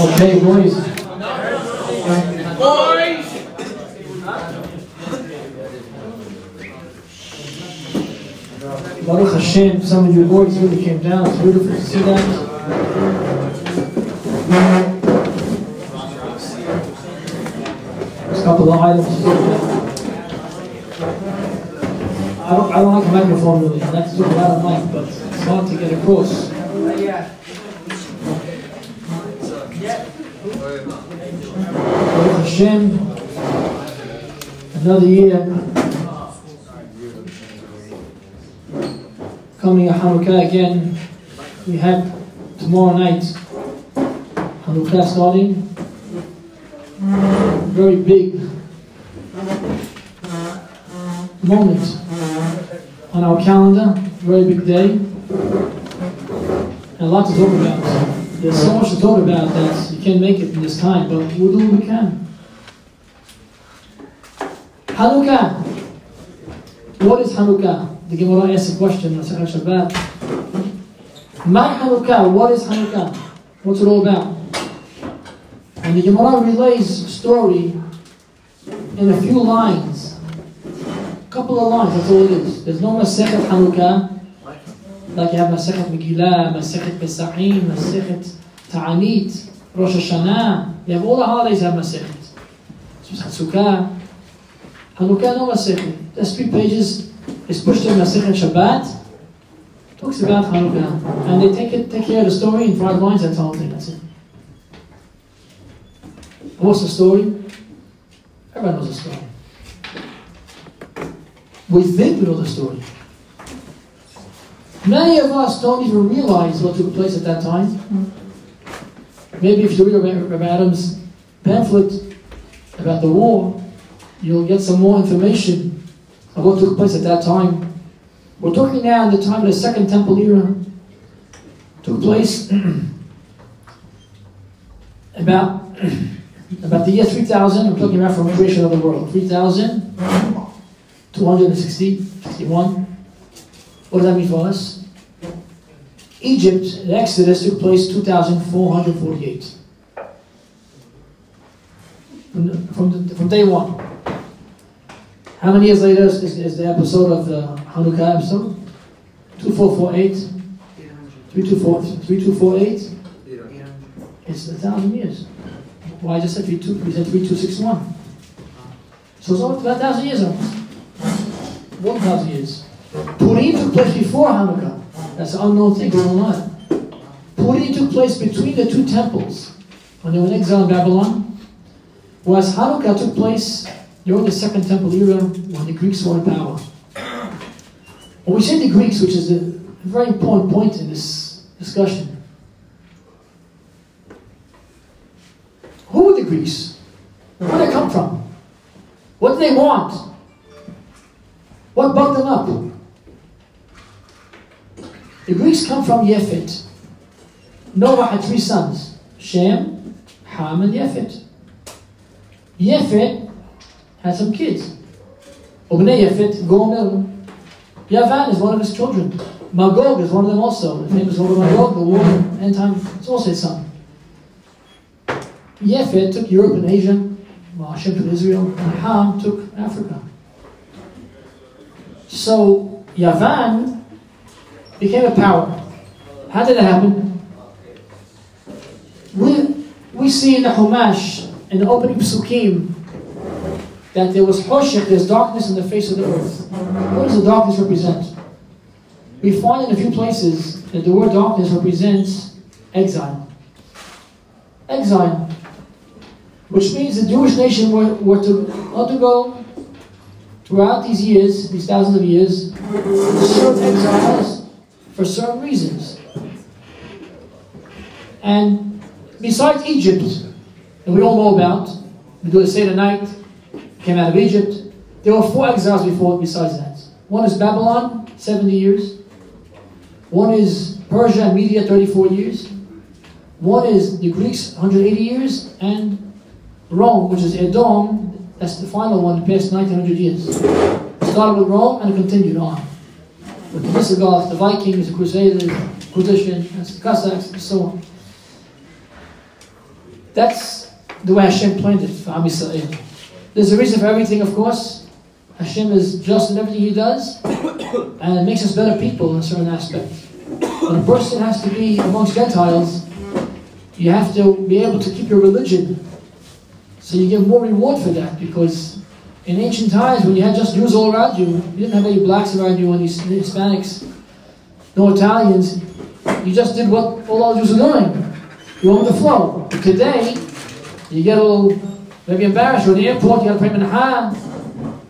Okay, boys. Boys! Baruch Hashem, some of you boys really came down. It's beautiful to see that. There's a couple of items. I don't, I don't like a microphone really. I like to talk loud mic, but it's hard to get across. Baruch Hashem, another year coming a Hanukkah again. We have tomorrow night Hanukkah starting. Very big moment on our calendar. Very big day. And a lot to talk about. There's so much to talk about that you can't make it in this time, but we'll do what we can. Hanukkah. What is Hanukkah? The Gemara asks a question on Shabbat. Ma Hanukkah, what is Hanukkah? What's it all about? And the Gemara relays a story in a few lines. A couple of lines, that's all it is. There's no Masechet Hanukkah, like you have Masechet Megillah, Masechet Pesachim, Masechet Ta'anit, Rosh Hashanah. You have all the holidays have Masechet. Sukkah. Hanukkah, no Masechet. There's three pages It's pushed in Masechet Shabbat, talks about Hanukkah, and they take it, take care of the story in five lines. That's whole thing. That's it. What's the story? Everyone knows the story. We think we know the story. Many of us don't even realize what took place at that time. Maybe if you read Rabbi Adams' pamphlet about the war, you'll get some more information of what took place at that time. We're talking now in the time of the Second Temple era. Took place about about the year 3000. I'm talking about from creation of the world. 3,260, 61. What does that mean for us? Egypt, the Exodus took place 2,448. From, the, from, the, from day one. How many years later is, is the episode of the Hanukkah episode? 2448? 3248? It's a thousand years. Why I just said 32, we said 3261. So it's a thousand years almost. One thousand years. Purim took place before Hanukkah. That's an unknown thing going on. Purim took place between the two temples when they were in exile in Babylon. Whereas Hanukkah took place during the Second Temple era when the Greeks were in power. When we say the Greeks, which is a very important point in this discussion, who were the Greeks? Where did they come from? What did they want? What bugged them up? The Greeks come from Yefet. Noah had three sons Shem, Ham, and Yefet. Yefet had some kids. Obnei Yefet, Gomer. Yavan is one of his children. Magog is one of them also. The famous of Magog, the war end time, it's also his son. Yefet took Europe and Asia, while Hashem took Israel, and Ham took Africa. So Yavan became a power. How did it happen? We, we see in the Humash, in the opening psukim, that there was hoshek, there's darkness in the face of the earth. What does the darkness represent? We find in a few places that the word darkness represents exile. Exile. Which means the Jewish nation were, were to undergo, throughout these years, these thousands of years, certain exiles for certain reasons. And besides Egypt, that we all know about, we do the Seder night, came out of Egypt. There were four exiles before, besides that. One is Babylon, 70 years. One is Persia and Media, 34 years. One is the Greeks, 180 years. And Rome, which is Edom, that's the final one, the past 1900 years. Started with Rome and continued on. With the Visigoths, the Vikings, the Crusaders, Inquisition, the Cossacks, and so on. That's the way Hashem planned it for Am. There's a reason for everything, of course. Hashem is just in everything He does, and it makes us better people in a certain aspect. When a person has to be amongst Gentiles, you have to be able to keep your religion. So you get more reward for that because in ancient times when you had just Jews all around you, you didn't have any blacks around you, any Hispanics, no Italians. You just did what all the Jews were doing. You with the flow. Today, you get a little maybe embarrassed. You're in the airport, you got to pray mincha.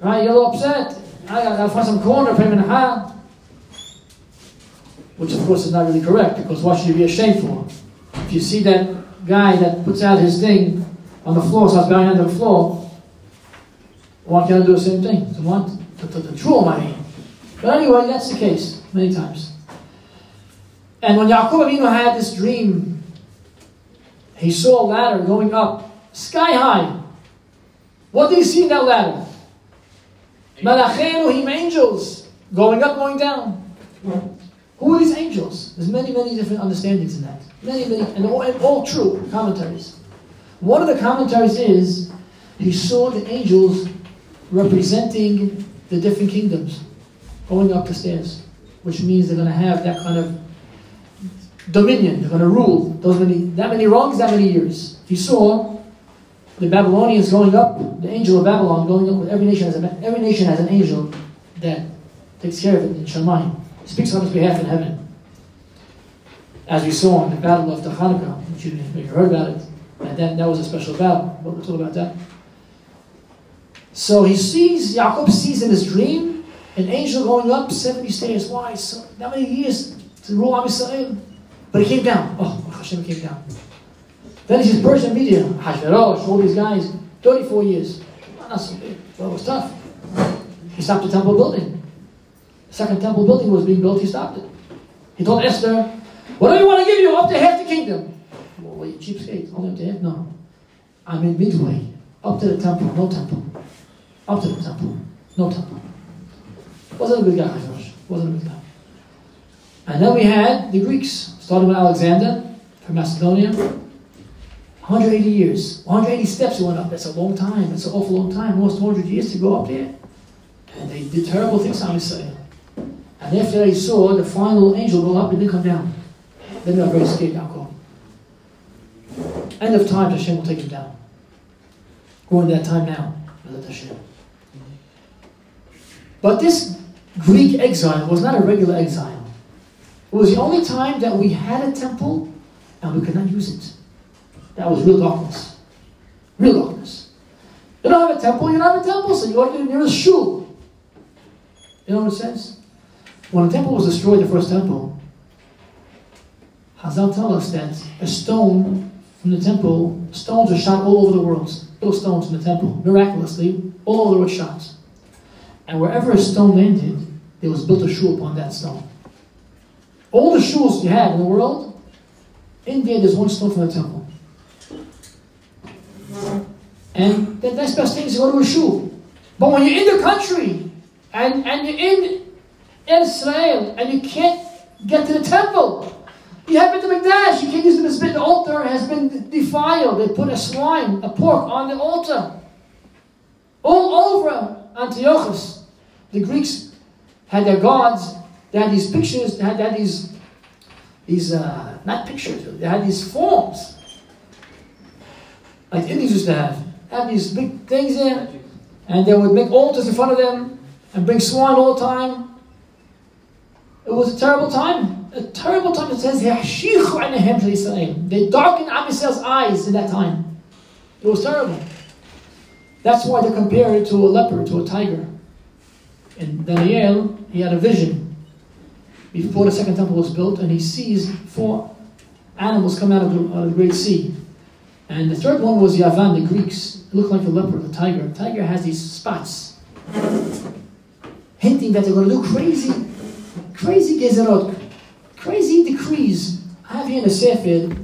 Right? You're a little upset. I got to find some corner, pray mincha. Which of course is not really correct because what should you be ashamed for? If you see that guy that puts out his thing on the floor, starts bowing under the floor, why can't I do the same thing? To want to, to, to true money. But anyway, that's the case many times. And when Yaakov Avinu had this dream, he saw a ladder going up sky high. What do you see in that ladder? Malachei Elohim angels going up, going down. Who are these angels? There's many, many different understandings in that. Many, many, and all, and all true commentaries. One of the commentaries is he saw the angels representing the different kingdoms going up the stairs, which means they're going to have that kind of dominion. They're going to rule those many, that many wrongs, that many years. He saw the Babylonians going up, the angel of Babylon going up. Every nation has a, every nation has an angel that takes care of it in Shemayim. Speaks on his behalf in heaven. As we saw in the battle of the Hanukkah, which you maybe heard about it, and that, that was a special battle. But we'll talk about that. So he sees, Yaakov sees in his dream an angel going up 70 stairs. Why? So that many years to rule Am Yisrael. But he came down. Oh, Hashem came down. Then he sees Persian media, Hashverosh, all these guys, 34 years. Not it was tough. He stopped the temple building. The second temple building was being built, he stopped it. He told Esther, What do you want to give you? Up to half the kingdom. Well, well you cheapskate. Only up to half? No. I'm in midway. Up to the temple, no temple. Up to the temple, no temple. Wasn't a good guy, Hashverosh. Wasn't a good guy. And then we had the Greeks, starting with Alexander from Macedonia. 180 years, 180 steps went up. That's a long time. That's an awful long time, almost 200 years to go up there. And they did terrible things to Israel. And after they saw the final angel go up, and didn't come down. Then they were very scared, Yaakov. End of time, Hashem will take him down. We're in that time now, Hashem. But this Greek exile was not a regular exile. It was the only time that we had a temple and we could not use it. That was real darkness. Real darkness. You don't have a temple, you don't have a temple, so you go to the nearest shul. You know what it says? When the temple was destroyed, the first temple, Hazal tell us that a stone from the temple, stones were shot all over the world. Those stones from the temple, miraculously, all over the world shot. And wherever a stone landed, there was built a shul upon that stone. All the shuls you have in the world, in there there's one stone from the temple. And the next best thing is to go to a shul. But when you're in the country and, and you're in Israel and you can't get to the temple, you have been to Mikdash, you can't use the Mizbeach. The altar has been defiled. They put a swine, a pork on the altar. All over Antiochus. The Greeks had their gods, they had these pictures, they had, they had these, these uh, not pictures, they had these forms. Like Indians used to have have these big things there, and they would make altars in front of them and bring swine all the time. It was a terrible time. A terrible time. It says, They darkened Amisel's eyes in that time. It was terrible. That's why they compare it to a leopard, to a tiger. And Daniel, he had a vision before the second temple was built, and he sees four animals come out of the, out of the Great Sea. And the third one was Yavan, the Greeks. It looked like a leopard, a tiger. A tiger has these spots, hinting that they're going to do crazy, crazy gezerot, crazy decrees. I have here in the Sefer,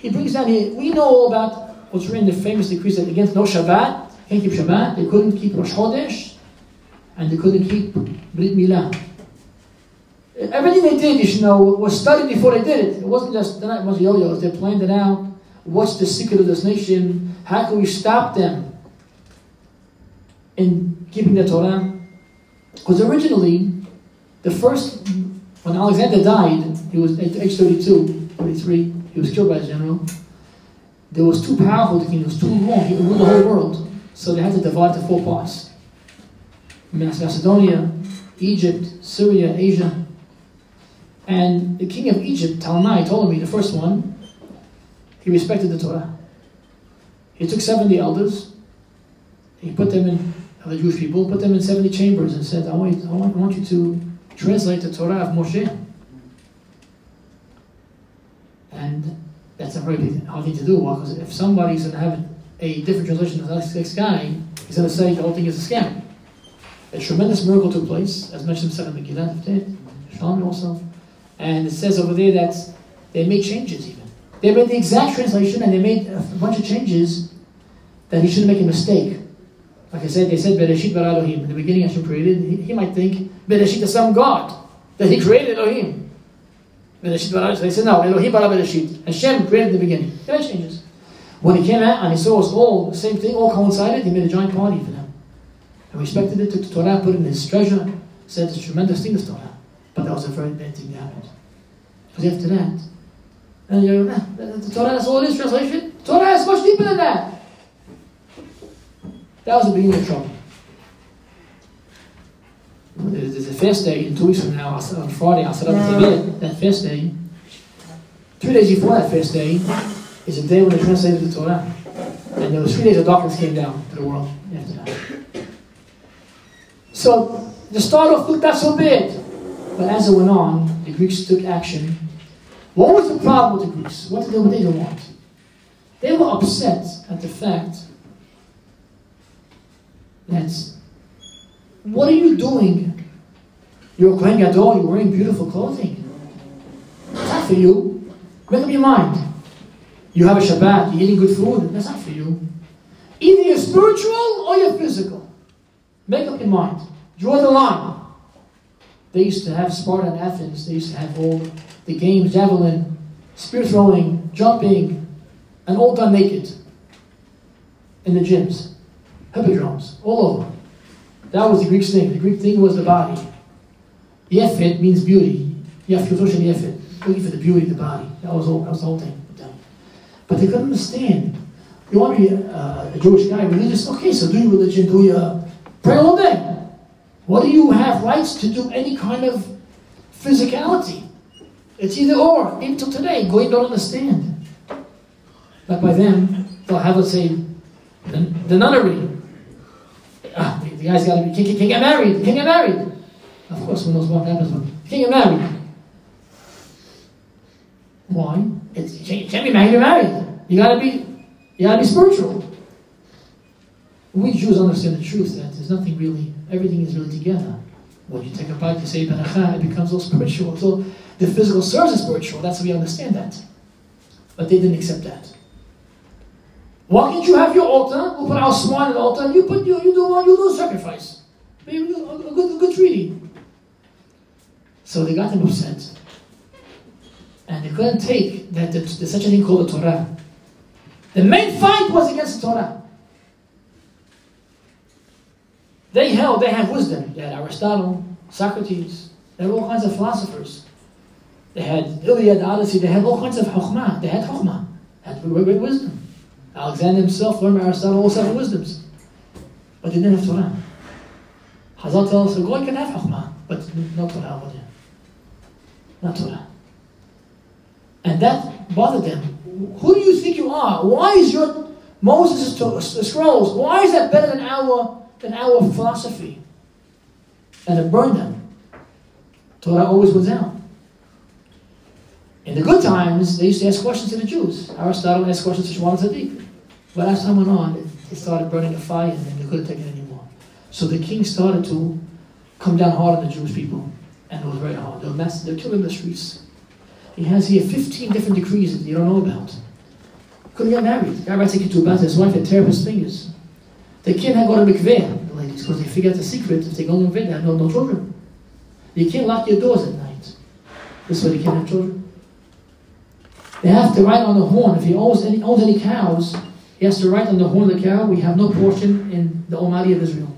he brings down here, we know all about what's written the famous decrees that against no Shabbat, can't keep Shabbat, they couldn't keep Rosh Chodesh, and they couldn't keep Brit Milah. Everything they did, you know, was studied before they did it. It wasn't just, it was yo-yos, they planned it out. What's the secret of this nation? How can we stop them in keeping the Torah? Because originally, the first, when Alexander died, he was at age 32, 33, he was killed by a general. There was too powerful the king, it was too long, he ruled the whole world. So they had to divide into four parts. Macedonia, Egypt, Syria, Asia. And the king of Egypt, Ptolemy, Talmai, the first one, he respected the Torah. He took 70 elders, he put them in, the Jewish people, put them in 70 chambers and said, I want, you, I want, I want you to translate the Torah of Moshe. And that's a very hard thing to do. Because if somebody's going to have a different translation than the next guy, he's going to say the whole thing is a scam. A tremendous miracle took place, as mentioned in Second Megillah, Shalom also. And it says over there that they made changes even. They made the exact translation and they made a bunch of changes that he shouldn't make a mistake. Like I said, they said Bereshit bara Elohim. In the beginning Hashem created. He, he might think Bereshit is some God. That he created Elohim. Bereshit bara They said no, Elohim bara Bereshit. Hashem created the beginning. They made changes. When he came out and he saw us all the same thing, all coincided, he made a giant party for them. And respected it, took the Torah, put it in his treasure, said it's a tremendous thing, this Torah. But that was a very bad thing that happened. Because after that, and you know, the Torah, that's all it is, translation. Torah is much deeper than that. That was the beginning of trouble. There's a fast day in two weeks from now, on Friday, Asar Tebet, that fast day. Three days before that fast day is the day when they translated the Torah. And there was three days of darkness came down to the world after that. So the start off looked not so bad. But as it went on, the Greeks took action. What was the problem with the Greeks? What did they, what they want? They were upset at the fact that what are you doing? You're a Kohen Gadol, you're wearing beautiful clothing. It's not for you. Make up your mind. You have a Shabbat, you're eating good food. That's not for you. Either you're spiritual or you're physical. Make up your mind. Draw the line. They used to have Sparta and Athens. They used to have all the games, javelin, spear throwing, jumping, and all done naked in the gyms, hippodromes, all over. That was the Greek thing. The Greek thing was the body. Yefet means beauty. Yefet, yefet. Looking for the beauty of the body. That was, all, that was the whole thing. But they couldn't understand. You want to be a, a Jewish guy, religious? Okay, so do your religion, do your pray all day. What do you have rights to do any kind of physicality? It's either or. Even till today, Goyim don't understand. But by then, they'll have, let's say, the, the nunnery. Ah, the, the guy's got to be, can't, can't get married, can't get married. Of course, who knows what happens when can't get married. Why? It's, you can't be married, you're married. You gotta be, you gotta be spiritual. We Jews understand the truth that there's nothing really, everything is really together. When you take a bite, you say it becomes all spiritual. So the physical serves as spiritual. That's we understand that. But they didn't accept that. Why can't you have your altar? We'll put our swine on the altar. You put you, you do you do sacrifice. Do a good, a good treaty. So they got them upset. And they couldn't take that there's such a thing called the Torah. The main fight was against the Torah. They held, they had wisdom. They had Aristotle, Socrates, they had all kinds of philosophers. They had Iliad, Odyssey, they had all kinds of chokhmah. They had chokhmah, had great wisdom. Alexander himself learned Aristotle all seven wisdoms. But they didn't have Torah. Hazal tells us, God can have chokhmah, but no Torah. Not Torah. And that bothered them. Who do you think you are? Why is your Moses' scrolls, why is that better than our than our philosophy. And it burned them. Torah always wins out. In the good times, they used to ask questions to the Jews. Aristotle asked questions to Shmuel Tzaddik. But as time went on, it, started burning a fire and they couldn't take it anymore. So the king started to come down hard on the Jewish people. And it was very hard. They were, mass- they were killing the streets. He has here 15 different decrees that you don't know about. Couldn't get married. The guy writes a to about his wife had tear his fingers. They can't go to mikveh, the ladies, because they figure out the secret. If they go to mikveh, they have no, no children. You can't lock your doors at night. This way they can't have children. They have to write on the horn. If he owns any, owns any cows, he has to write on the horn of the cow, we have no portion in the Almighty of Israel.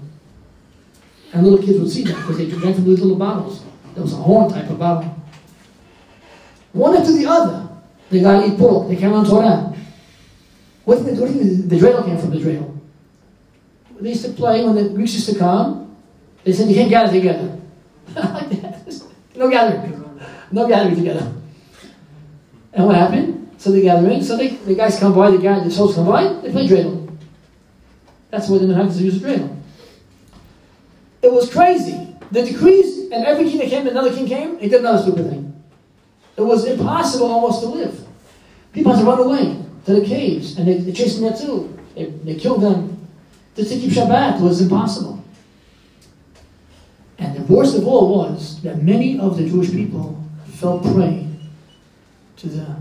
And little kids would see that because they drank from these little bottles. There was a horn type of bottle. One after the other. They got to eat pork. They came on Torah. What do you think the dreidel came from the dreidel? They used to play when the Greeks used to come. They said, you can't gather together. no gathering. No gathering together. And what happened? So they gather in. So they, the guys come by, the guys, the soldiers come by, they play dreidel. That's why they know the Manhattan used dreidel. It was crazy. The decrees, and every king that came, another king came, he did another stupid thing. It was impossible almost to live. People had to run away to the caves, and they, they chased them too. They, they killed them. Just to keep Shabbat was impossible. And the worst of all was that many of the Jewish people fell prey to the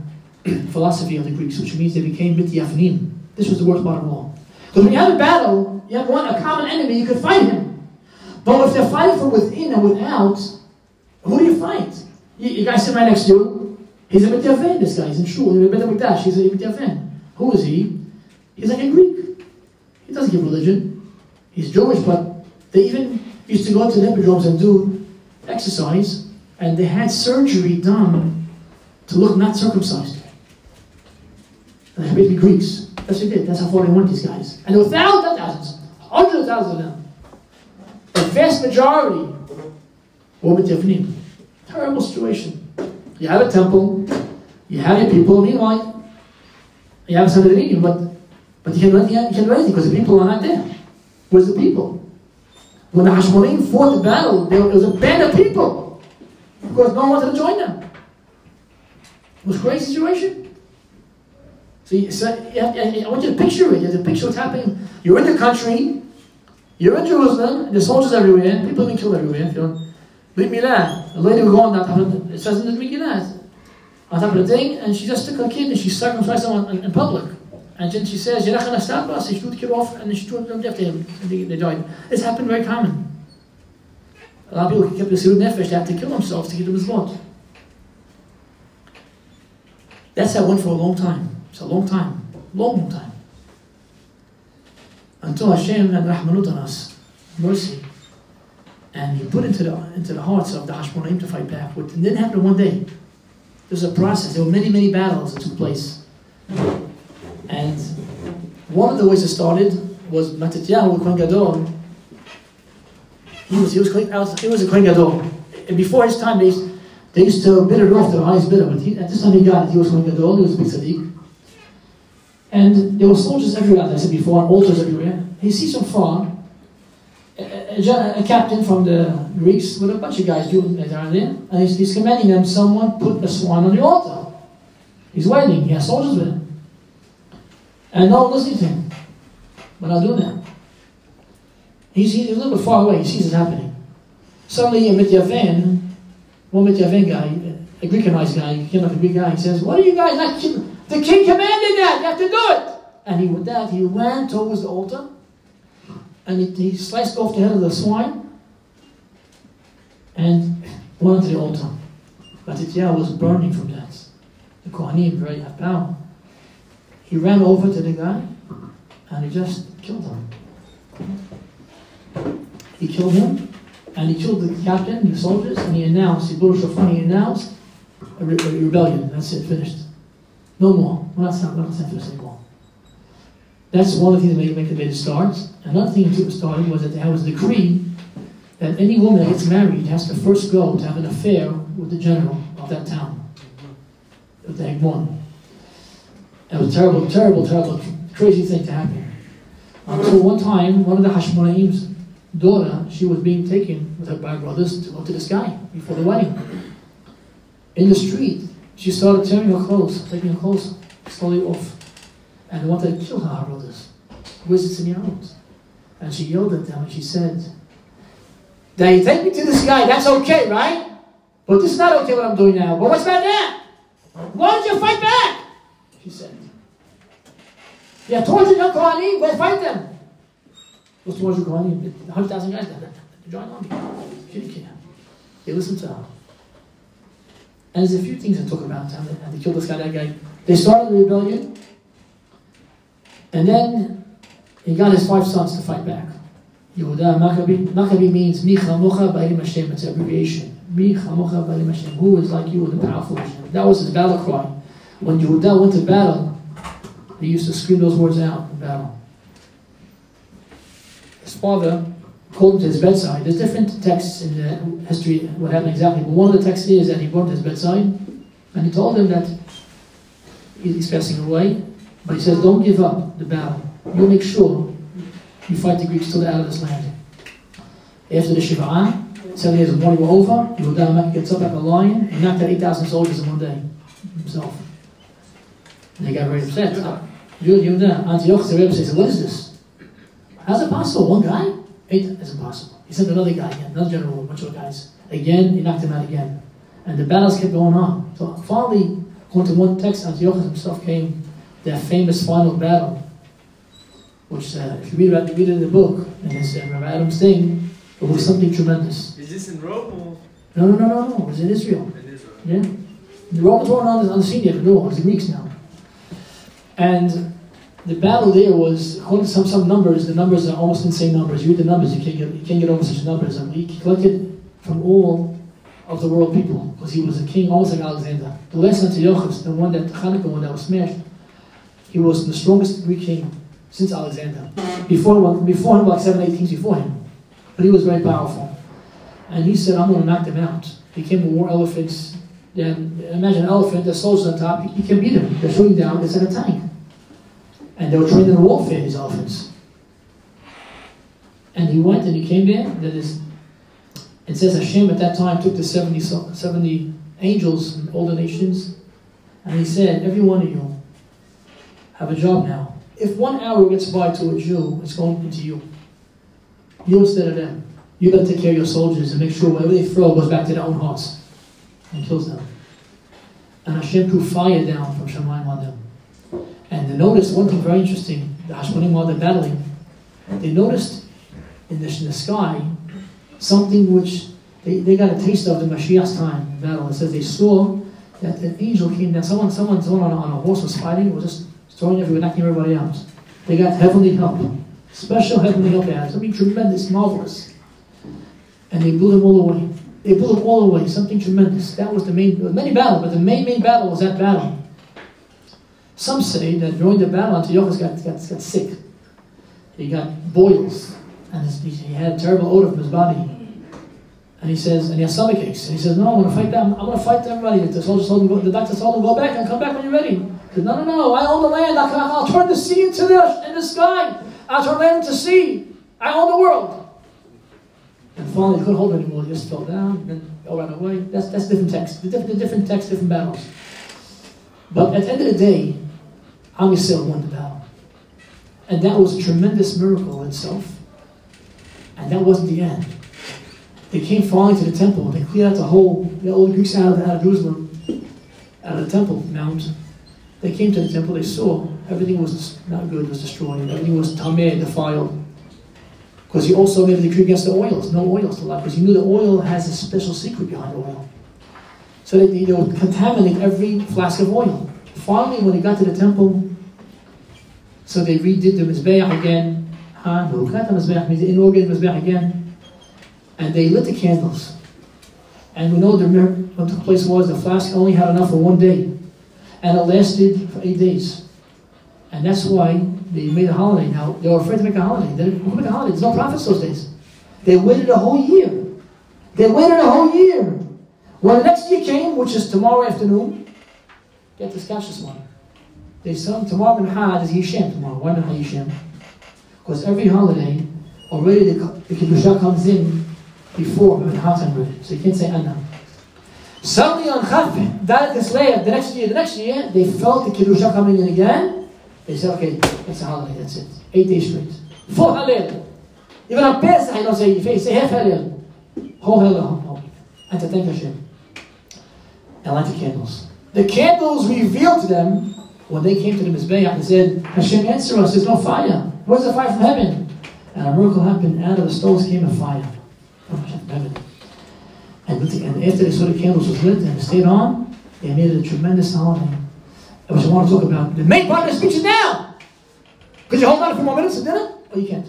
philosophy of the Greeks, which means they became mityafnim. This was the worst part of all. Because when you have a battle, you have one a common enemy, you can fight him. But if they're fighting from within and without, who do you fight? You, you guys sit right next to you. He's a mityafen, this guy. He's in shul. He's a mityafen. He's a. Who is he? He's like a Greek. He doesn't give religion. He's Jewish, but they even used to go to the hippodromes and do exercise, and they had surgery done to look not circumcised. And they had to be Greeks. That's what they did. That's how far they went, these guys. And there were thousands, thousands, hundreds of thousands of them. The vast majority were mityafen. Terrible situation. You have a temple, you have your people, meanwhile, you have something to eat, but, but you can't, you can't do anything because the people are not there. Where's the people? When the Hashmonaim fought the battle, there was a band of people because no one wanted to join them. Was a crazy situation. You, so I want you to picture it. You have to picture what's happening. You're in the country, you're in Jerusalem, there's soldiers everywhere, people being killed everywhere. You know. Brit Milah, a lady would go on that, it says in the Megillah, on top of the thing, and she just took her kid and she circumcised him in, in public. And then she says, You're not going to stop us. She threw the kid off and she threw them after him. And they, they died. It's happened very common. A lot of people kept the Sirut Nefesh, they have to kill themselves to get them his blood. That's how it went for a long time. It's a long time. Long, long time. Until Hashem had Rahmanut on us. Mercy. And he put into the, into the hearts of the Hashmonaim to fight back. It didn't happen in one day. There's a process. There were many, many battles that took place. And one of the ways it started was Matityahu Kohen Gadol. He was, he was, he was a Kohen Gadol. And before his time, they, they used to bid it off the highest bidder. But he, at this time he got it. He was Kohen Gadol. He was a big tzaddik. And there were soldiers everywhere, as I said before, and altars everywhere. He sees from far a, a, a, captain from the Greeks with a bunch of guys doing that are there, and he's, he's commanding them, someone put a swan on the altar. He's waiting, he has soldiers with him. And no one listening to him. But not doing that. He's, he's a little bit far away, he sees it happening. Suddenly a Mityaven, one of the Mityaven guy, a Greekanized guy, he came up a Greek guy, he says, What are you guys not The king commanded that, you have to do it! And he with that, he ran towards the altar and he, he sliced off the head of the swine and went to the altar. But Matityahu was burning from that. The Kohanim, very power. He ran over to the guy and he just killed him. He killed him and he killed the captain, the soldiers, and he announced, he blew shofar, he announced a, re- a, rebellion. That's it, finished. No more. That's not, that's not finished anymore. That's one of the things that made, made it start. Another thing that started was that there was a decree that any woman that gets married has to first go to have an affair with the general of that town, with the Hegmon. It was a terrible, terrible, terrible, crazy thing to happen. Until one time, one of the Hashmonaim's daughter, she was being taken with her by brothers to go to the sky before the wedding. In the street, she started tearing her clothes, taking her clothes slowly off and wanted to kill her brothers. Wizards in your house. And she yelled at them and she said, They take me to the sky, that's okay, right? But this is not okay what I'm doing now. But what's about that? Why don't you fight back? She said. Yeah, towards the Kohanim, go fight them. Towards the Kohanim? 100,000 guys down there. Join army. She didn't care. They listened to him. And there's a few things I talk about. How they, how they killed this guy, that guy. They started the rebellion, and then he got his five sons to fight back. Yehuda Maccabi. Maccabi means Mi Chamocha Ba'elim Hashem. It's an abbreviation. Mi Chamocha Ba'elim Hashem. Who is like you the powerful Hashem? That was his battle cry. When Yehuda went to battle, he used to scream those words out in battle. Father called him to his bedside. There's different texts in the history what happened exactly, but one of the texts is that he brought his bedside and he told him that he's passing away, but he says, Don't give up the battle. You make sure you fight the Greeks till they're out of this land. After the Shiva'ah, seven years of mourning were over, Yehuda gets up like a lion and knocked out 8,000 soldiers in one day himself. And they got very upset. Yehuda, Antiochus, the Rebbe says, What is this? How's it possible? One guy? Eight, it's impossible. He sent another guy again, another general, a bunch of guys. Again, he knocked him out again. And the battles kept going on. So finally, according to one text, Antiochus himself came their famous final battle, which, uh, if you read about read it in the book, and it's uh, Rabbi Adam's thing, it was something tremendous. Is this in Rome or No, no, no, no, no. It was in Israel. in Israel? Yeah. The Romans weren't on the, on the scene yet. No, it was the Greeks now. And the battle there was, according to some, some numbers, the numbers are almost insane numbers. You read the numbers, you can't get, you can't get over such numbers. And he collected from all of the world people, because he was a king almost like Alexander. The last Antiochus, the one that, Hanukkah one that was smashed, he was the strongest Greek king since Alexander. Before, before him, like seven, eight kings before him. But he was very powerful. And he said, I'm going to knock them out. He came with war elephants. Then imagine an elephant, the soldiers on top, he can beat them. They're shooting down, it's a tank. And they were trained in warfare, these. And he went and he came there. That is, it says Hashem at that time took the 70, 70 angels from all the nations, and he said, Every one of you have a job now. If one arrow gets by to a Jew, it's going into you. You instead of them. You better take care of your soldiers and make sure whatever they throw goes back to their own hearts and kills them. And Hashem threw fire down from Shemaim on them. And they noticed one thing very interesting. The Hashmonaim, while they're battling, they noticed in the, in the sky something which they, they got a taste of in Mashiach's time battle. It says they saw that an angel came down. Someone, someone, someone on a, on a horse was fighting, was just throwing everyone, knocking everybody out. They got heavenly help. Special heavenly help they had. Something tremendous, marvelous. And they blew them all away. They blew them all away. Something tremendous. That was the main, many battles, but the main, main battle was that battle. Some say that during the battle, Antiochus got, got, got sick. He got boils, and his, he had a terrible odor from his body. And he says, and he has stomach aches. And he says, No, I'm going to fight them. I'm going to fight everybody. The soldiers told him, go- the doctor told him, Go back and come back when you're ready. He said, No, no, no. I own the land. I'll, I'll turn the sea into the, in the sky. I'll turn land into sea. I own the world. And finally, he couldn't hold it anymore. He just fell down and all ran away. That's, that's different text. The different, the different text, different battles. But at the end of the day, Am Yisrael won the battle. And that was a tremendous miracle in itself. And that wasn't the end. They came falling to the temple. They cleared out the whole, the old Greeks out of, out of Jerusalem, out of the temple mount. They came to the temple. They saw everything was not good, was destroyed. Everything was tameh, defiled. Because he also made a decree against the oils. No oils to allow. Because he knew the oil has a special secret behind oil. So they, they would contaminate every flask of oil. Finally, when they got to the temple, so they redid the Mizbeach again. Huh? No, mm-hmm. not the Mizbeach, means they inaugurated the Mizbeach again. And they lit the candles. And we know the what took place was the flask only had enough for one day. And it lasted for eight days. And that's why they made a holiday. Now, they were afraid to make a holiday. They didn't make a holiday. There's no prophets those days. They waited a whole year. They waited a whole year. When the next year came, which is tomorrow afternoon, this catch this morning. They said tomorrow Minhad is Yishem tomorrow. Why Minhad Yishem? Because every holiday, already the, the Kiddusha comes in before Minhad time already. So you can't say Anna. Suddenly on Chaf, that Kislev, the next year, the next year, they felt the Kiddusha coming in again. They said, okay, that's a holiday, that's it. Eight days straight. Full Hallel. Even on Pesach, I don't say, you say half Hallel. Whole Hallel. Oh. And to thank Hashem. And light the candles. The candles revealed to them when they came to the Mizbeach and said, Hashem, answer us, there's no fire. Where's the fire from heaven? And a miracle happened. Out of the stones came a fire oh, from heaven. And And after they saw the candles was lit and stayed on, they made it a tremendous holiday. Which I want to talk about. The main part of the speech is now. Could you hold on for more minutes at dinner? Or oh, you can't?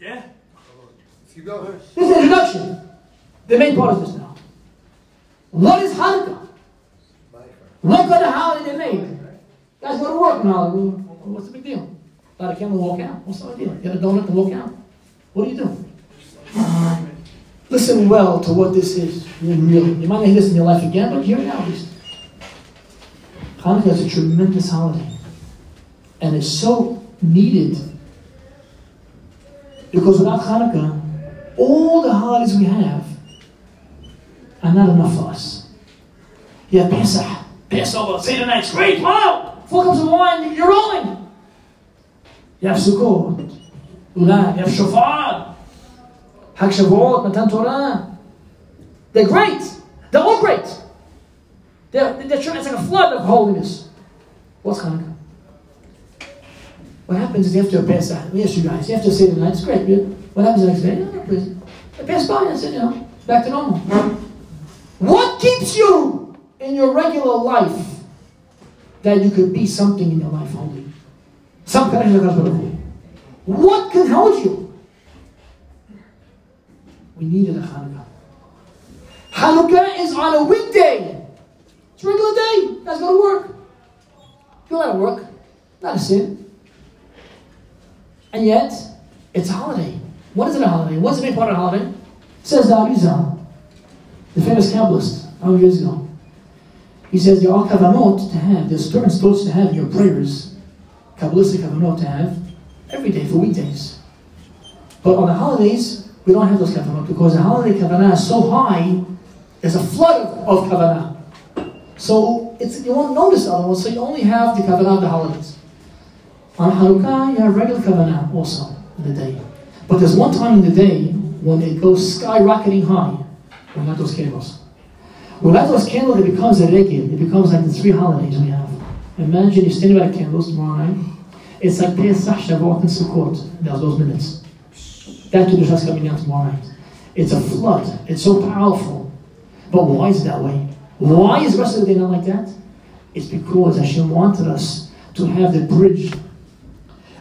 Yeah. If you go. This is the introduction. The main part of this now. What is Hanukkah? Look at the holiday they made. Guys go to work now. What's the big deal? Light a candle walk out. What's the idea? Get a donut and walk out. What are you do? Uh, listen well to what this is. You might not hear this in your life again, but hear it now. Hanukkah is a tremendous holiday. And it's so needed. Because without Hanukkah, all the holidays we have are not enough for us. You have Pesach, Passover, Seder night's great, wow! Four cups of wine, you're rolling. You have Sukkot, you have Shofar, Hag Shavuot, Matan Torah. They're great. They're all great. They're, they're, it's like a flood of holiness. What's Hanukkah? What happens is after a Pesach, let me ask you guys, You have after Seder night, it's great. What happens the next day? Please. I pass by and I said, you know, back to normal. What keeps you in your regular life that you could be something in your life God. What can hold you? We needed a Hanukkah. Hanukkah is on a weekday. It's a regular day. You guys go to work. You're not at work. Not a sin. And yet, it's a holiday. What is it a holiday? What's the main part of a holiday? Says the Arizal, the famous Kabbalist, hundred years ago. He says are kavanot to have, there's certain supposed to have your prayers, Kabbalistic kavanot to have, every day for weekdays. But on the holidays, we don't have those kavanot because the holiday kavanah is so high, there's a flood of kavanah. So it's, you won't notice the ones, so you only have the kavanah of the holidays. On Hanukkah, you have regular kavanah also in the day. But there's one time in the day when it goes skyrocketing high. We light those candles. We light those candles, it becomes a reggae. It becomes like the three holidays we have. Imagine you're standing by the candles tomorrow night. It's like Pesach, Shavuot, and Sukkot. There's those minutes. That Kiddush is coming down tomorrow night. It's a flood. It's so powerful. But why is it that way? Why is the rest of the day not like that? It's because Hashem wanted us to have the bridge.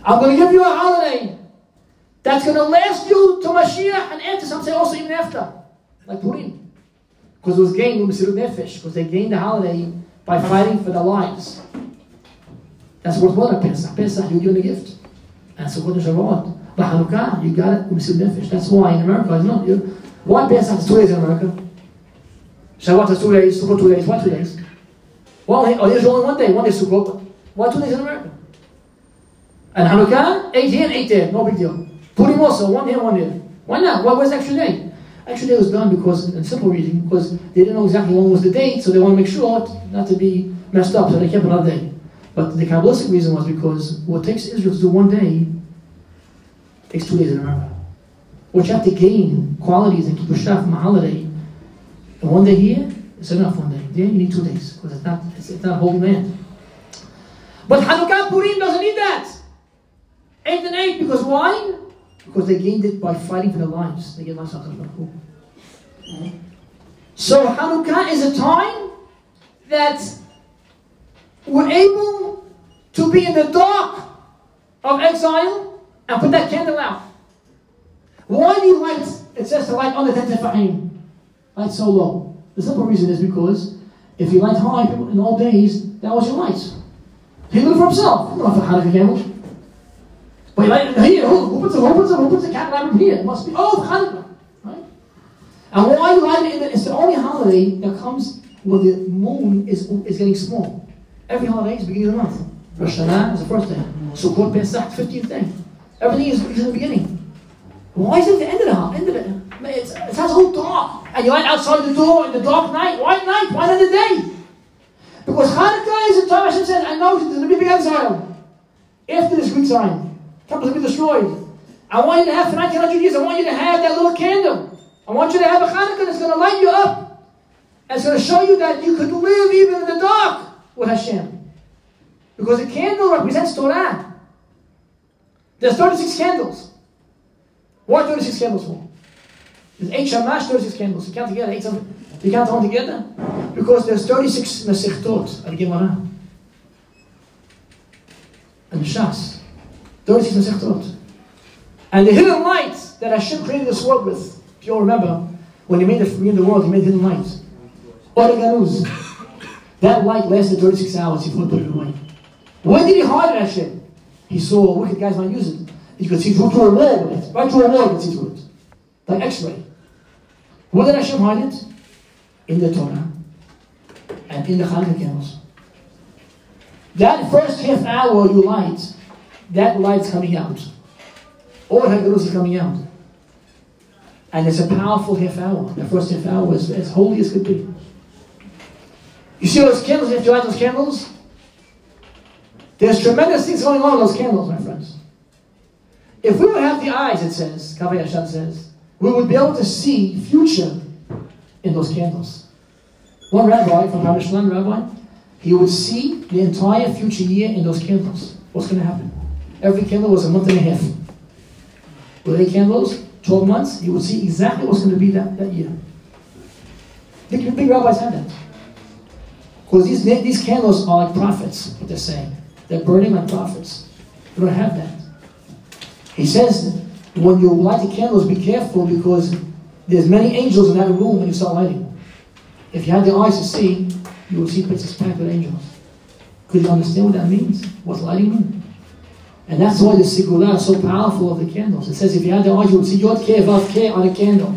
I'm going to give you a holiday that's going to last you to Mashiach and after, some say also even after. Like Purim. Because it was gained Mesirut Nefesh. Because they gained the holiday by fighting for their lives. That's worth more than Pesach. Pesach, you're given a gift. So what is Shavuot? But Hanukkah, you got it Mesirut Nefesh. That's why in America, you know, you, why Pesach is two days in America? Shavuot is two days, Sukkot two days. Why two days? Well, oh, there's only one day. One day Sukkot. Why two days in America? And Hanukkah, eight here and eight there. No big deal. Purim also, one here, one there. Why not? Why was extra day? Extra day was done because, in simple reason, because they didn't know exactly when was the date, so they want to make sure not to be messed up, so they kept another day. But the Kabbalistic reason was because what takes Israel to do one day takes two days in America. What you have to gain qualities and keep a shaf from a holiday, and one day here, it's enough one day. There you need two days, because it's not, it's, it's not a holy land. But Hanukkah Purim doesn't need that. Eight and eight, because why? Because they gained it by fighting for their lives. They get lives out of. So Hanukkah is a time that we're able to be in the dark of exile and put that candle out. Why do you light? It says to light on the Tetefahim. Light so low. The simple reason is because if you light high in all days, that was your light. He did it for himself. Not for Hanukkah candles. You light it here. Who puts a who puts a who puts a candle here? It must be oh Hanukkah. Right? And why you light it the, it's the only holiday that comes where the moon is is getting small. Every holiday is beginning of the month. Rosh Hashanah is the first day. Sukkot Pesach, 15th day. Everything is, is in the beginning. Why is it the end of the end of it? It's, it sounds so dark. And you light outside the door in the dark night. Why night? Why not the day? Because Hanukkah is a time Hashem says, I know there's going to be exile. After this Greek time. Temple's to be destroyed. I want you to have for 1900 years, I want you to have that little candle. I want you to have a Hanukkah that's going to light you up. And it's going to show you that you could live even in the dark with Hashem. Because the candle represents Torah. There's 36 candles. Why 36 candles for? There's eight shamash, 36 candles. You count together, eight, you count them together? Because there's 36 Masechtot of Gemara. And Shas. 36 Masechtot. And the hidden lights that Hashem created this world with, if you all remember, when He made the, made the world, He made hidden lights. Or HaGanuz. That light lasted 36 hours before put it away. When did He hide that shit? He saw wicked guys might use it. He could see through, through a wall with it. Right through a wall, he could see through it. Like X-ray. Where did Hashem hide it? In the Torah and in the Hanukkah candles. That first half hour you light, that light's coming out. All Haggarus is coming out. And it's a powerful half hour. The first half hour is as holy as could be. You see those candles, you light those candles, there's tremendous things going on in those candles, my friends. If we would have the eyes, it says, Kaveh says, we would be able to see future in those candles. One rabbi from Parashlan rabbi, he would see the entire future year in those candles. What's going to happen? Every candle was a month and a half. With eight candles, 12 months, You would see exactly what's going to be that, that year. Big, big rabbis have that. Because these, these candles are like prophets, what they're saying. They're burning like prophets. You don't have that. He says, when you light the candles, be careful because there's many angels in that room when you start lighting. If you had the eyes to see, you would see places packed angels. Could you understand what that means? What's lighting mean? And that's why the Sigulah is so powerful of the candles. It says if you had the eyes, you would see Yod Ke Vav Ke on a candle.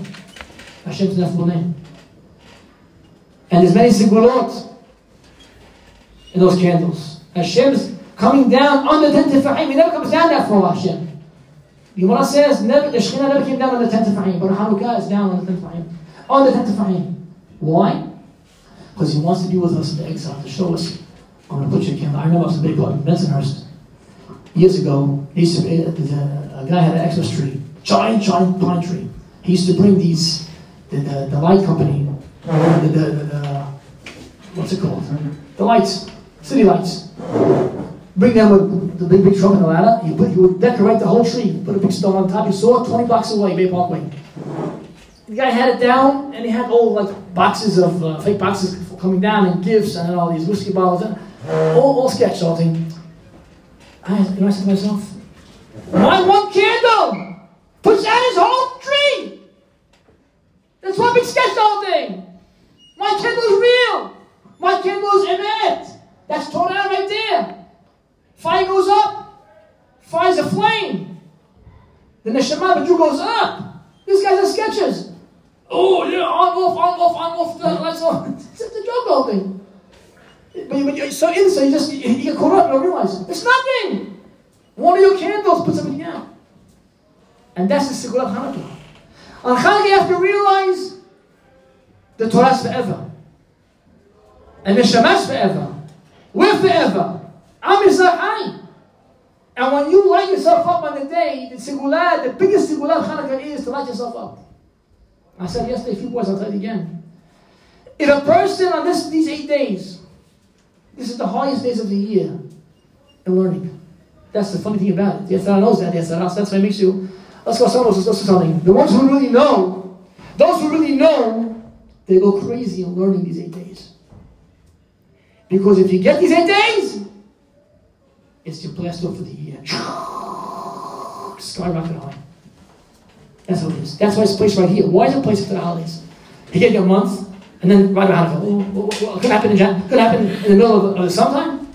Hashem's name. And there's many Sigulot in those candles. Hashem's coming down on the tent of He never comes down that far, Hashem. The Gemara says never, the Shekhinah never came down on the ten tefachim, but Hanukkah is down on the ten tefachim. On the ten tefachim. Why? Because he wants to be with us in the exile, to show us, I'm going to put you again. I remember I was a big boy in Bensonhurst. Years ago, he used to, a guy had an Xmas tree, giant, giant pine tree. He used to bring these, the, the, the light company, the, the, the, what's it called? The lights, city lights bring them with the big, big truck and the ladder. You, put, you would decorate the whole tree, put a big stone on top. You saw it 20 blocks away, Bay Parkway. The guy had it down, and he had all like boxes of uh, fake boxes coming down and gifts and all these whiskey bottles, and all, all sketched, all thing. I, I said myself, my one candle puts out his whole tree. That's one big sketch, all thing. My candle is real. My candle is emet. That's torn out right there. Fire goes up. Fire's a flame. Then the neshama, the goes up. These guys are sketches. Oh, yeah, on, off, on, off, on, off. The, lights on. It's a joke, whole thing. But, you're so innocent, you just you, get caught up, you don't realize it. It's nothing. One of your candles puts everything out. And that's the Sigurat Hanukkah. On Hanukkah, you have to realize the Torah is forever. And the Shemash forever. We're forever. Am Yisrael And when you light yourself up on the day, the Sigulah, the biggest Sigulah of Hanukkah is to light yourself up. I said yesterday, a few boys, I'll tell you again. If a person on this, these eight days, this is the highest days of the year in learning. That's the funny thing about it. The Yetzer Hara knows that. The that's why it makes you, let's go somewhere, let's go something. The ones who really know, those who really know, they go crazy in learning these eight days. Because if you get these eight days, it's your off for the year. Skyrocket high. That's what it is. That's why it's placed right here. Why is it placed after the holidays? You get your month, and then right about Hanukkah. Oh, what, what, could happen in Jan- could happen in the middle of, of the summertime.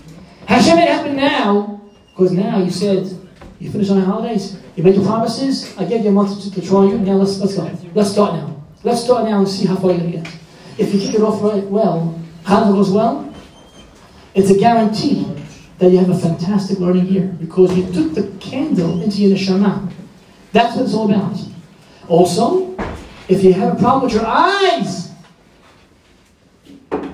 Hashem it happen now, because now you said you finish on the holidays. You made your promises. I gave you a month to, to try you. Now let's let's go. Let's start now. Let's start now and see how far you're gonna get. If you kick it off right well, Hanukkah goes well. It's a guarantee that you have a fantastic learning year because you took the candle into your neshama. That's what it's all about. Also, if you have a problem with your eyes,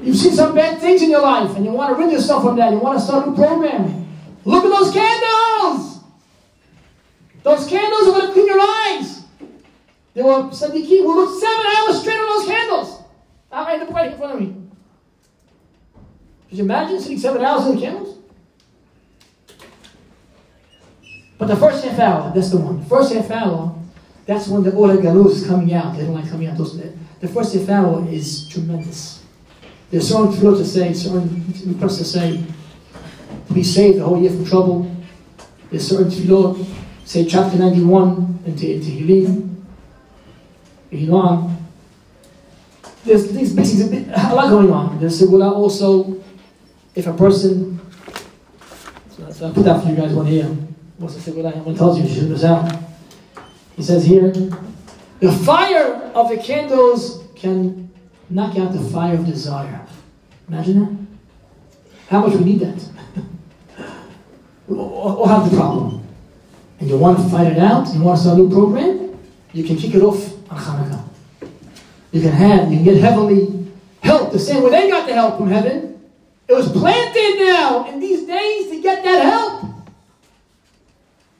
you've seen some bad things in your life and you want to rid yourself from that, you want to start a new program. Look at those candles! Those candles are going to clean your eyes. There were Sadiqi who looked seven hours straight on those candles. I'm right in front of me. Could you imagine sitting seven hours in the candles? But the first half hour, that's the one. The first half hour, That's when the Or HaGanuz is coming out. They don't like coming out. Those, the first half hour is tremendous. There's certain tefillot to say, certain requests to say, be saved the whole year from trouble. There's certain tefillot, say chapter 91 into, into Tehillim, Ilan. There's things, basically, a lot going on. There's Segula also, if a person, so, so I put that for you guys one here. What's the Segula? One tells you, shoot this out. He says here, the fire of the candles can knock out the fire of desire. Imagine that. How much we need that. we'll have the problem. And you want to fight it out, you want to start a new program, you can kick it off on Hanukkah. You can have, you can get heavenly help the same way they got the help from heaven. It was planted now in these days to get that help.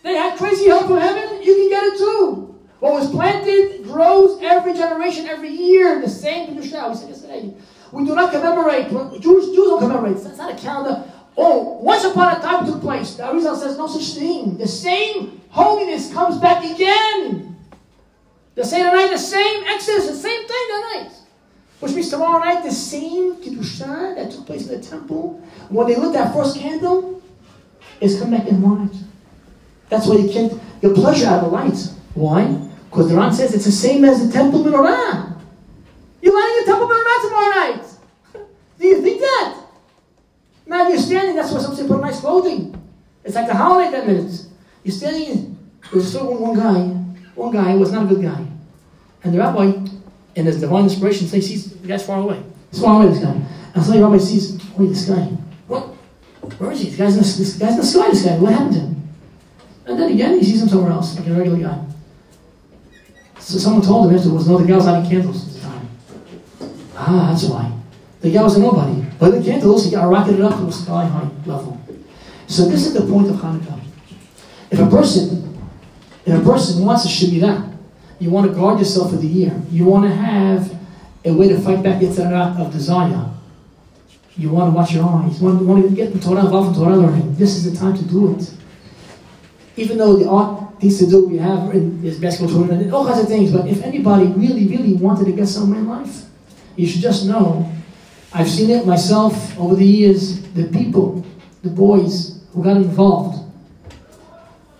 They had crazy help from heaven, you can get it too. What was planted grows every generation, every year. The same Kedusha. We said yesterday. We do not commemorate. Jews, Jews don't commemorate. It's not a calendar. Oh, once upon a time took place. The Arizal says no such thing. The same holiness comes back again. The same night, the same Exodus, the same thing that night. Which means tomorrow night, the same Kedusha that took place in the temple, when they lit that first candle, is come back in light. That's why you can't get pleasure out of the light. Why? Because the Ran says it's the same as the temple menorah. You're lighting the temple menorah tomorrow night. Do you think that? Man, you're standing, that's why some say put nice clothing. It's like the holiday that minute. You're standing, there's still one, one guy, one guy was not a good guy. And the rabbi, in his divine inspiration, says, sees the guy's far away. He's far away, this guy. And suddenly the rabbi sees, wait, this guy, what? Where is he? This guy's in the, this guy's in the sky, this guy. What happened to him? And then again, he sees him somewhere else, like a regular guy. So someone told him afterwards, no, the guy was lighting candles at the time. Ah, that's why. The guy was a nobody. But the candles, he got rocketed up to a sky high level. So this is the point of Hanukkah. If a person, if a person wants a Shemirah, you want to guard yourself for the year. You want to have a way to fight back Yetzer Hara of desire. You want to watch your eyes. You want, you want to get the Torah involved in Torah learning. This is the time to do it. Even though the art things to do we have in this basketball tournament and all kinds of things, but if anybody really, really wanted to get somewhere in life, you should just know I've seen it myself over the years, the people, the boys who got involved.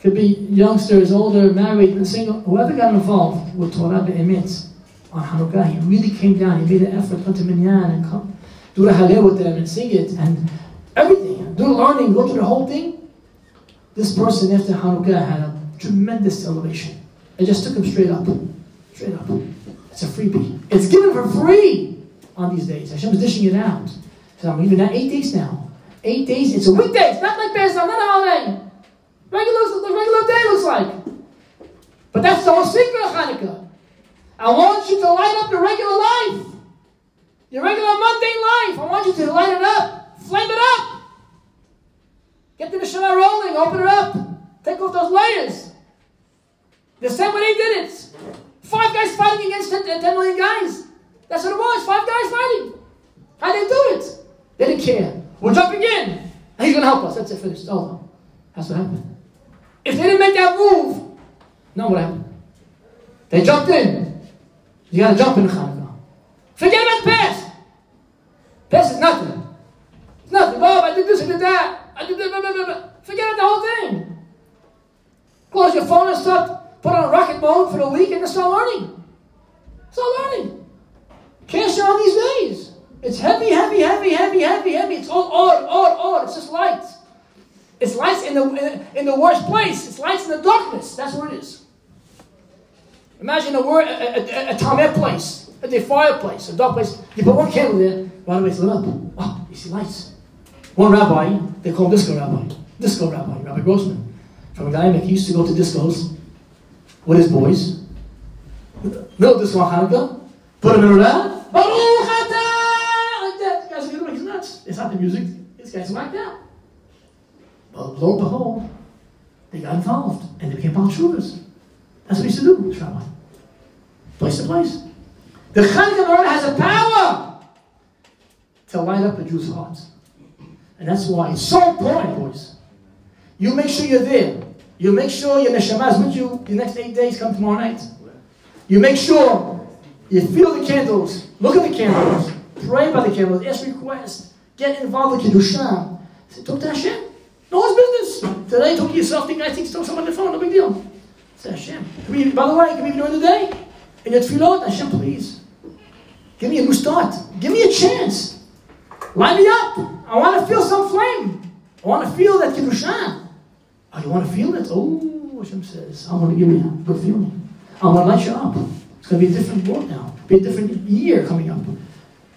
Could be youngsters, older, married, and single, whoever got involved with Torah Be'emet on Hanukkah, he really came down, he made an effort, to Minyan and come, do the Hallel with them and sing it and everything, do the learning, go through the whole thing. This person after Hanukkah had a tremendous elevation. It just took him straight up. Straight up. It's a freebie. It's given for free on these days. Hashem is dishing it out. So I'm even at eight days now. Eight days, it's a weekday. It's not like Pesach, not a holiday. Regular, regular day looks like. But that's the whole secret of Hanukkah. I want you to light up your regular life. Your regular mundane life. I want you to light it up. Flame it up. Get the Neshama rolling. Open it up. Take off those layers. The same way they did it. Five guys fighting against 10, 10 million guys. That's what it was. Five guys fighting. How they do it? They didn't care. We're jumping in. And he's going to help us. That's it. Finished. Oh, That's what happened. If they didn't make that move, no, what happened? They jumped in. You got to jump in the Hanukkah. Forget about the past. Past is nothing. It's nothing. Oh, I did this, I did that. I did that. Forget about the whole thing. Close your phone and start, put on rocket mode for the week and it's start learning. Start learning. Can't on these days. It's heavy, heavy, heavy, heavy, heavy, heavy. It's all odd, odd, odd. It's just lights. It's lights in the in the worst place. It's lights in the darkness. That's what it is. Imagine a, a, a, a, place, a defiled place, a dark place. You put one candle there, right away it's lit up. Oh, you see lights. One rabbi, they call disco rabbi, disco rabbi, Rabbi Grossman, from Gaimek. He used to go to discos with his boys. Middle disco on Hanukkah, put him in around. Baruch atah! Like that. Guys like, he's nuts. It's not the music. This guy's whacked out. But lo and behold, they got involved and they became baal teshuvas. That's what he used to do, this rabbi. Place to place. The Chanukah menorah has a power to light up a Jew's heart. And that's why it's so important, boys. You make sure you're there. You make sure your neshama is with you the next eight days, come tomorrow night. You make sure you feel the candles, look at the candles, pray by the candles, ask requests, get involved with Kedusha. Talk to Hashem. No his business. Today, talk to yourself, think I think talk to someone on the phone, no big deal. Say Hashem. Be, by the way, can we during the day? In your tefillot, Hashem, please. Give me a new start. Give me a chance. Line me up. I want to feel some flame. I want to feel that Kiddushan. Oh, you want to feel it? Oh, Hashem says, I want to give you a good feeling. I want to light you up. It's going to be a different world now. Be a different year coming up.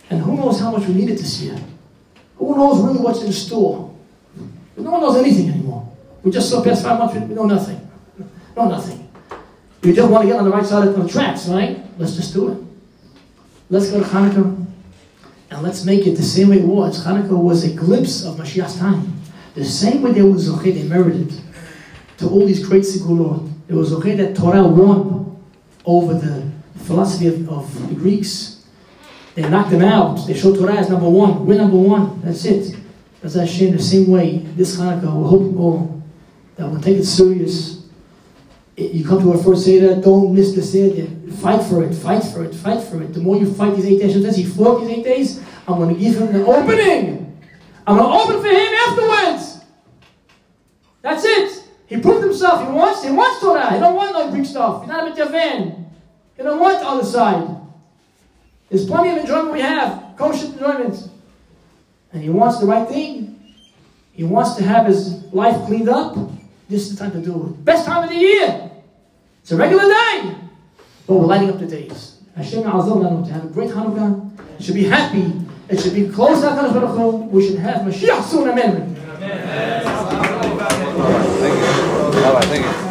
And who knows how much we need it this year? Who knows really what's in store? No one knows anything anymore. We just saw past five months, we know nothing. Know nothing. We just want to get on the right side of the tracks, right? Let's just do it. Let's go to Hanukkah and let's make it the same way it was. Hanukkah was a glimpse of Mashiach's time. The same way there was Zocheh, they merited to all these great sigulot. It was okay that Torah won over the philosophy of, of the Greeks. They knocked them out. They showed Torah as number one. We're number one. That's it. That's Hashem, the same way this Hanukkah, we're hoping all that we'll take it serious. You come to our first Seder, don't miss the Seder. Fight for it, fight for it, fight for it. The more you fight these eight days, says he fought these eight days, I'm going to give him the opening. I'm going to open for him afterwards. That's it. He proved himself. He wants, he wants Torah. He don't want no Greek stuff. He's not a Mityavan. He don't want the other side. There's plenty of enjoyment we have. Kosher enjoyment and he wants the right thing, he wants to have his life cleaned up, this is the time to do it. Best time of the year. It's a regular day. But we're lighting up the days. Hashem Azam to have a great Hanukkah. It should be happy. It should be close to HaKadosh Baruch Hu. We should have Mashiach soon. Amen. Amen. Thank you. Thank you.